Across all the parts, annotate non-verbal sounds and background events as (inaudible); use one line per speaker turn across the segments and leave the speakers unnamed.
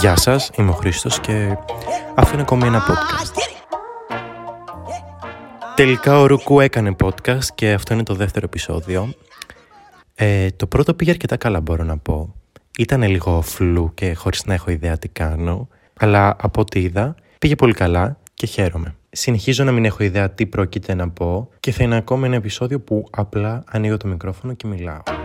Γεια σας, είμαι ο Χρήστος και αυτό είναι ακόμη ένα podcast. Τελικά ο Ρουκού έκανε podcast και αυτό είναι το δεύτερο επεισόδιο. Ε, το πρώτο πήγε αρκετά καλά μπορώ να πω. Ήταν λίγο φλού και χωρίς να έχω ιδέα τι κάνω, αλλά από ό,τι είδα πήγε πολύ καλά και χαίρομαι. Συνεχίζω να μην έχω ιδέα τι πρόκειται να πω και θα είναι ακόμα ένα επεισόδιο που απλά ανοίγω το μικρόφωνο και μιλάω.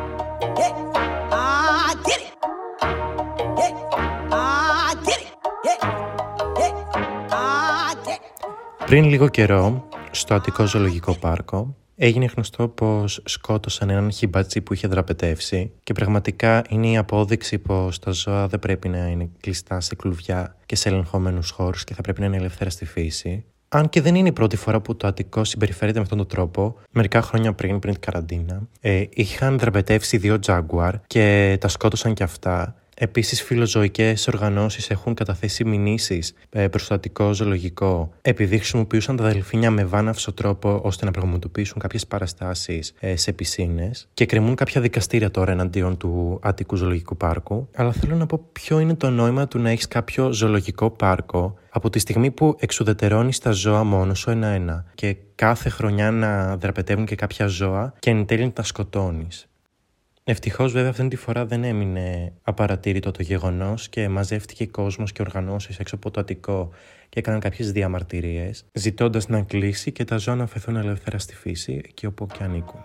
Πριν λίγο καιρό, στο Αττικό Ζωολογικό Πάρκο, έγινε γνωστό πως σκότωσαν έναν χιμπάτσι που είχε δραπετεύσει και πραγματικά είναι η απόδειξη πως τα ζώα δεν πρέπει να είναι κλειστά σε κλουβιά και σε ελεγχόμενους χώρους και θα πρέπει να είναι ελεύθερα στη φύση. Αν και δεν είναι η πρώτη φορά που το Αττικό συμπεριφέρεται με αυτόν τον τρόπο, μερικά χρόνια πριν, πριν την καραντίνα, ε, είχαν δραπετεύσει δύο τζάγκουαρ και τα σκότωσαν και αυτά Επίσης, φιλοζωικές οργανώσεις έχουν καταθέσει μηνύσεις ε, προστατικό ζωολογικό επειδή χρησιμοποιούσαν τα δελφίνια με βάναυσο τρόπο ώστε να πραγματοποιήσουν κάποιες παραστάσεις ε, σε πισίνες και κρεμούν κάποια δικαστήρια τώρα εναντίον του Αττικού Ζωολογικού Πάρκου. Αλλά θέλω να πω ποιο είναι το νόημα του να έχεις κάποιο ζωολογικό πάρκο από τη στιγμή που εξουδετερώνεις τα ζώα μόνος σου ένα-ένα και κάθε χρονιά να δραπετεύουν και κάποια ζώα και εν τέλει να τα σκοτώνεις; Ευτυχώς βέβαια αυτή τη φορά δεν έμεινε απαρατήρητο το γεγονός και μαζεύτηκε κόσμος και οργανώσεις έξω από το Αττικό και έκαναν κάποιες διαμαρτυρίες ζητώντας να κλείσει και τα ζώα να φεθούν ελεύθερα στη φύση εκεί όπου και ανήκουν.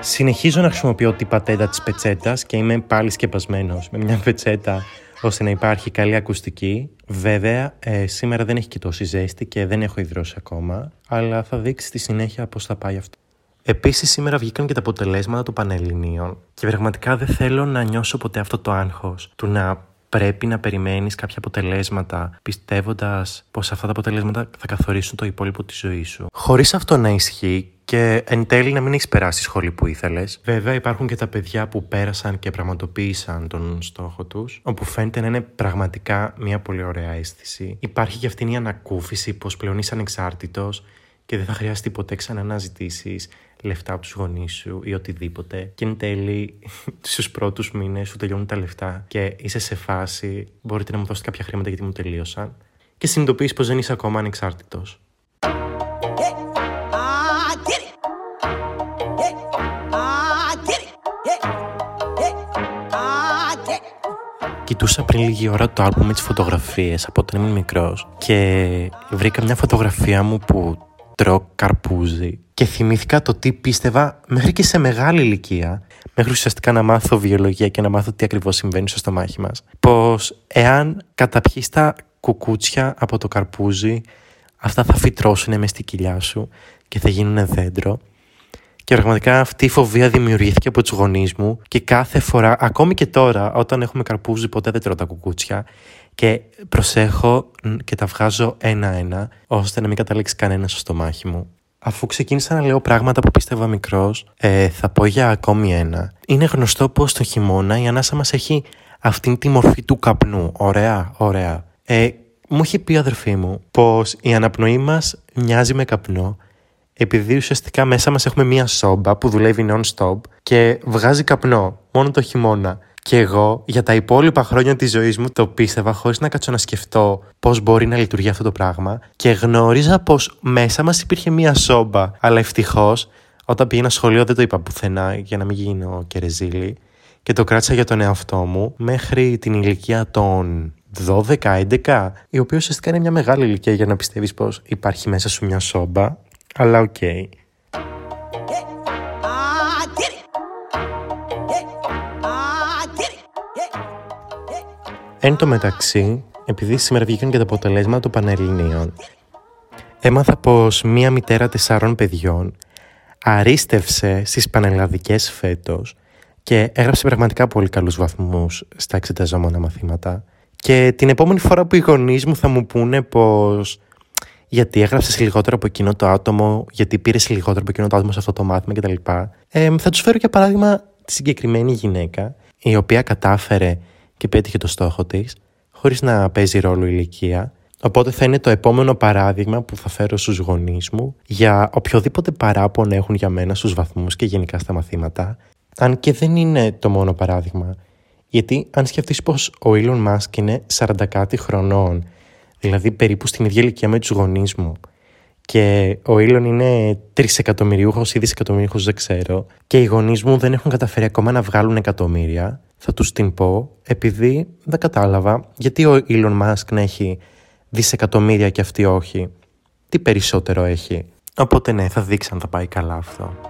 Συνεχίζω να χρησιμοποιώ την πατέντα της πετσέτας και είμαι πάλι σκεπασμένος με μια πετσέτα ώστε να υπάρχει καλή ακουστική. Βέβαια, ε, σήμερα δεν έχει και τόση ζέστη και δεν έχω υδρώσει ακόμα, αλλά θα δείξει στη συνέχεια πώς θα πάει αυτό. Επίσης, σήμερα βγήκαν και τα αποτελέσματα των Πανελληνίων και πραγματικά δεν θέλω να νιώσω ποτέ αυτό το άγχος του να πρέπει να περιμένεις κάποια αποτελέσματα πιστεύοντας πως αυτά τα αποτελέσματα θα καθορίσουν το υπόλοιπο της ζωής σου. Χωρίς αυτό να ισχύει και εν τέλει να μην έχεις περάσει σχολή που ήθελες. Βέβαια, υπάρχουν και τα παιδιά που πέρασαν και πραγματοποίησαν τον στόχο τους, όπου φαίνεται να είναι πραγματικά μια πολύ ωραία αίσθηση. Υπάρχει και αυτήν η ανακούφιση πως πλέον είσαι ανεξάρτητος και δεν θα χρειαστεί ποτέ ξανά να ζητήσεις λεφτά από τους γονείς σου ή οτιδήποτε. Και εν τέλει, (laughs) στους πρώτους μήνες σου τελειώνουν τα λεφτά και είσαι σε φάση, μπορείτε να μου δώσετε κάποια χρήματα γιατί μου τελείωσαν. Και συνειδητοποιείς πως δεν είσαι ακόμα ανεξάρτητος. Κοιτούσα πριν λίγη ώρα το άλμπου με τις φωτογραφίες από όταν ήμουν μικρός και βρήκα μια φωτογραφία μου που τρώω καρπούζι και θυμήθηκα το τι πίστευα μέχρι και σε μεγάλη ηλικία μέχρι ουσιαστικά να μάθω βιολογία και να μάθω τι ακριβώς συμβαίνει στο στομάχι μας πως εάν καταπιείς τα κουκούτσια από το καρπούζι αυτά θα φυτρώσουν μες στη κοιλιά σου και θα γίνουν δέντρο και πραγματικά αυτή η φοβία δημιουργήθηκε από τους γονείς μου και κάθε φορά, ακόμη και τώρα, όταν έχουμε καρπούζι, ποτέ δεν τρώω τα κουκούτσια και προσέχω και τα βγάζω ένα-ένα, ώστε να μην καταλήξει κανένα στο στομάχι μου. Αφού ξεκίνησα να λέω πράγματα που πίστευα μικρός, ε, θα πω για ακόμη ένα. Είναι γνωστό πως το χειμώνα η ανάσα μας έχει αυτήν τη μορφή του καπνού. Ωραία, ωραία. Ε, μου είχε πει η αδερφή μου πως η αναπνοή μας μοιάζει με καπνό επειδή ουσιαστικά μέσα μας έχουμε μία σόμπα που δουλεύει non-stop και βγάζει καπνό μόνο το χειμώνα. Και εγώ για τα υπόλοιπα χρόνια της ζωής μου το πίστευα χωρίς να κάτσω να σκεφτώ πώς μπορεί να λειτουργεί αυτό το πράγμα και γνώριζα πως μέσα μας υπήρχε μία σόμπα. Αλλά ευτυχώς, όταν πήγαινα σχολείο δεν το είπα πουθενά για να μην γίνω και ρεζίλι και το κράτησα για τον εαυτό μου μέχρι την ηλικία των 12-11, η οποία ουσιαστικά είναι μια μεγάλη ηλικία για να πιστεύεις πως υπάρχει μέσα σου μια σόμπα αλλά OK. Okay. Εν τω μεταξύ, επειδή σήμερα βγήκαν και τα αποτελέσματα των Πανελληνίων, έμαθα πως μία μητέρα τεσσάρων παιδιών αρίστευσε στις πανελλαδικές φέτος και έγραψε πραγματικά πολύ καλούς βαθμούς στα εξεταζόμενα μαθήματα και την επόμενη φορά που οι γονείς μου θα μου πούνε πως γιατί έγραψες λιγότερο από εκείνο το άτομο, γιατί πήρες λιγότερο από εκείνο το άτομο σε αυτό το μάθημα κτλ. Ε, θα τους φέρω για παράδειγμα τη συγκεκριμένη γυναίκα, η οποία κατάφερε και πέτυχε το στόχο της, χωρίς να παίζει ρόλο ηλικία, Οπότε θα είναι το επόμενο παράδειγμα που θα φέρω στους γονείς μου για οποιοδήποτε παράπονο έχουν για μένα στους βαθμούς και γενικά στα μαθήματα. Αν και δεν είναι το μόνο παράδειγμα. Γιατί αν σκεφτείς πως ο Elon Musk είναι 40 κάτι χρονών, δηλαδή περίπου στην ίδια ηλικία με τους γονείς μου, και ο Ήλον είναι τρισεκατομμυριούχο ή δισεκατομμυριούχο, δεν ξέρω, και οι γονείς μου δεν έχουν καταφέρει ακόμα να βγάλουν εκατομμύρια, θα τους την πω, επειδή δεν κατάλαβα γιατί ο Ήλον Μάσκ να έχει δισεκατομμύρια και αυτοί όχι. Τι περισσότερο έχει. Οπότε ναι, θα δείξει αν θα πάει καλά αυτό.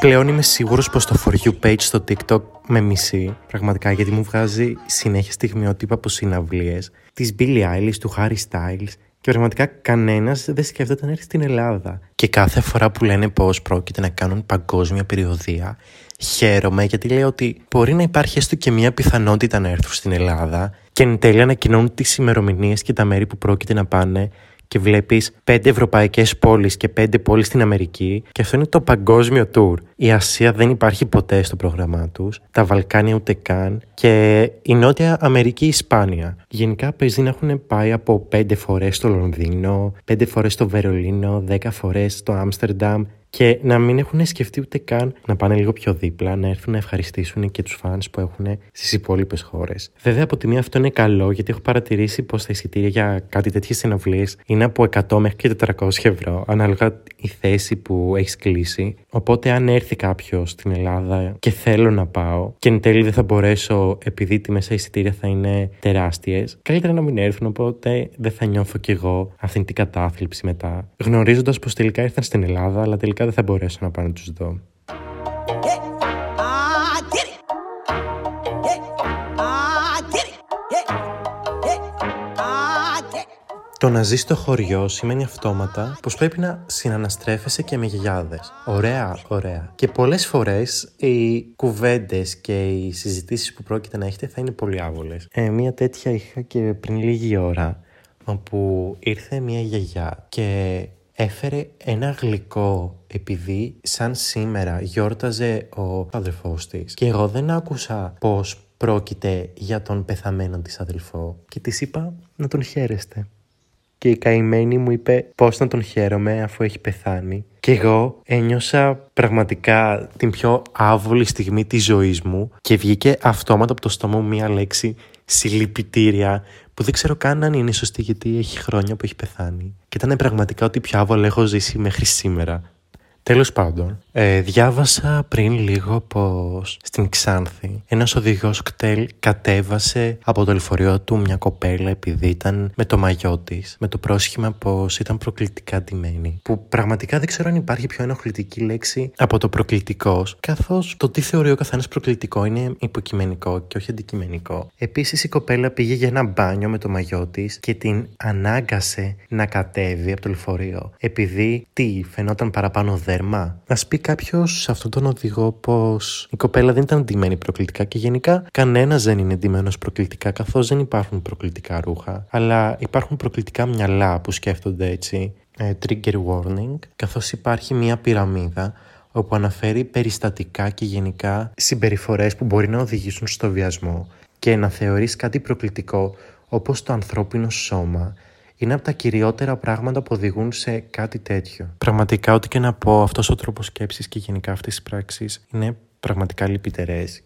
Πλέον είμαι σίγουρος πως το For You page στο TikTok με μισεί, πραγματικά, γιατί μου βγάζει συνέχεια στιγμιότυπα από συναυλίες της Billie Eilish, του Harry Styles και πραγματικά κανένας δεν σκέφτεται να έρθει στην Ελλάδα. Και κάθε φορά που λένε πως πρόκειται να κάνουν παγκόσμια περιοδία, χαίρομαι γιατί λέει ότι μπορεί να υπάρχει έστω και μια πιθανότητα να έρθουν στην Ελλάδα και εν τέλει ανακοινώνουν τις ημερομηνίες και τα μέρη που πρόκειται να πάνε και βλέπεις πέντε ευρωπαϊκές πόλεις και πέντε πόλεις στην Αμερική και αυτό είναι το παγκόσμιο tour. Η Ασία δεν υπάρχει ποτέ στο πρόγραμμά τους, τα Βαλκάνια ούτε καν και η Νότια Αμερική Ισπάνια. Γενικά παίζει να έχουν πάει από πέντε φορές στο Λονδίνο, πέντε φορές στο Βερολίνο, δέκα φορές στο Άμστερνταμ και να μην έχουν σκεφτεί ούτε καν να πάνε λίγο πιο δίπλα, να έρθουν να ευχαριστήσουν και τους φανς που έχουν στις υπόλοιπες χώρες. Βέβαια, από τη μία αυτό είναι καλό, γιατί έχω παρατηρήσει πως τα εισιτήρια για κάτι τέτοιες συναυλίε είναι από 100 μέχρι και 400 ευρώ, ανάλογα η θέση που έχεις κλείσει. Οπότε, αν έρθεις κάποιο στην Ελλάδα και θέλω να πάω και εν τέλει δεν θα μπορέσω επειδή τη μέσα εισιτήρια θα είναι τεράστιες, καλύτερα να μην έρθουν. Οπότε δεν θα νιώθω κι εγώ αυτή την κατάθλιψη μετά. Γνωρίζοντας πως τελικά ήρθαν στην Ελλάδα, αλλά τελικά δεν θα μπορέσω να πάω να τους δω. Το να ζεις στο χωριό σημαίνει αυτόματα πως πρέπει να συναναστρέφεσαι και με γιαγιάδες. Ωραία, ωραία. Και πολλές φορές οι κουβέντες και οι συζητήσεις που πρόκειται να έχετε θα είναι πολύ άβολες. Ε, μία τέτοια είχα και πριν λίγη ώρα όπου ήρθε μία γιαγιά και έφερε ένα γλυκό επειδή σαν σήμερα γιόρταζε ο αδερφός της και εγώ δεν άκουσα πως πρόκειται για τον πεθαμένο της αδελφό και της είπα να τον χαίρεστε. Και η καημένη μου είπε πώς να τον χαίρομαι αφού έχει πεθάνει. Και εγώ ένιωσα πραγματικά την πιο άβολη στιγμή της ζωής μου και βγήκε αυτόματα από το στόμα μου μία λέξη συλληπιτήρια που δεν ξέρω καν αν είναι σωστή γιατί έχει χρόνια που έχει πεθάνει. Και ήταν πραγματικά ότι πιο άβολο έχω ζήσει μέχρι σήμερα. Τέλος πάντων, ε, διάβασα πριν λίγο πως στην Ξάνθη ένας οδηγός κτέλ κατέβασε από το λεωφορείο του μια κοπέλα επειδή ήταν με το μαγιό της, με το πρόσχημα πως ήταν προκλητικά ντυμένη. Που πραγματικά δεν ξέρω αν υπάρχει πιο ενοχλητική λέξη από το προκλητικός, καθώς το τι θεωρεί ο καθένας προκλητικό είναι υποκειμενικό και όχι αντικειμενικό. Επίσης η κοπέλα πήγε για ένα μπάνιο με το μαγιό της και την ανάγκασε να κατέβει από το λεωφορείο επειδή τι φαινόταν παραπάνω δέρμα. Α πει κάποιος σε αυτόν τον οδηγό πως η κοπέλα δεν ήταν ντυμένη προκλητικά και γενικά κανένας δεν είναι ντυμένος προκλητικά καθώς δεν υπάρχουν προκλητικά ρούχα. Αλλά υπάρχουν προκλητικά μυαλά που σκέφτονται έτσι. Ε, trigger warning, καθώς υπάρχει μια πυραμίδα όπου αναφέρει περιστατικά και γενικά συμπεριφορές που μπορεί να οδηγήσουν στο βιασμό και να θεωρείς κάτι προκλητικό όπως το ανθρώπινο σώμα είναι από τα κυριότερα πράγματα που οδηγούν σε κάτι τέτοιο. Πραγματικά, ό,τι και να πω, αυτός ο τρόπος σκέψης και γενικά αυτές οι πράξεις είναι πραγματικά λυπητερές.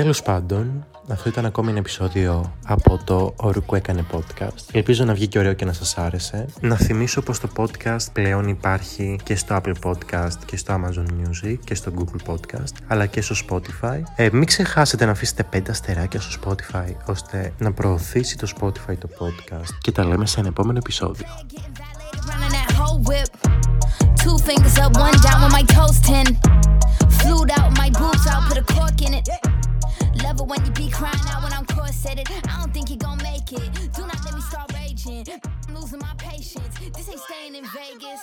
Τέλος πάντων, αυτό ήταν ακόμη ένα επεισόδιο από το Ορουκού έκανε podcast. Ελπίζω να βγει και ωραίο και να σας άρεσε. Να θυμίσω πως το podcast πλέον υπάρχει και στο Apple Podcast και στο Amazon Music και στο Google Podcast αλλά και στο Spotify. Ε, μην ξεχάσετε να αφήσετε πέντε αστεράκια στο Spotify ώστε να προωθήσει το Spotify το podcast και τα λέμε σε ένα επόμενο επεισόδιο. Two fingers up, one down with my toes ten. Flued out my boobs out, put a cork in it. Love it when you be crying out when I'm corseted. I don't think you gon' make it. Do not let me start raging. I'm losing my patience. This ain't staying in Vegas.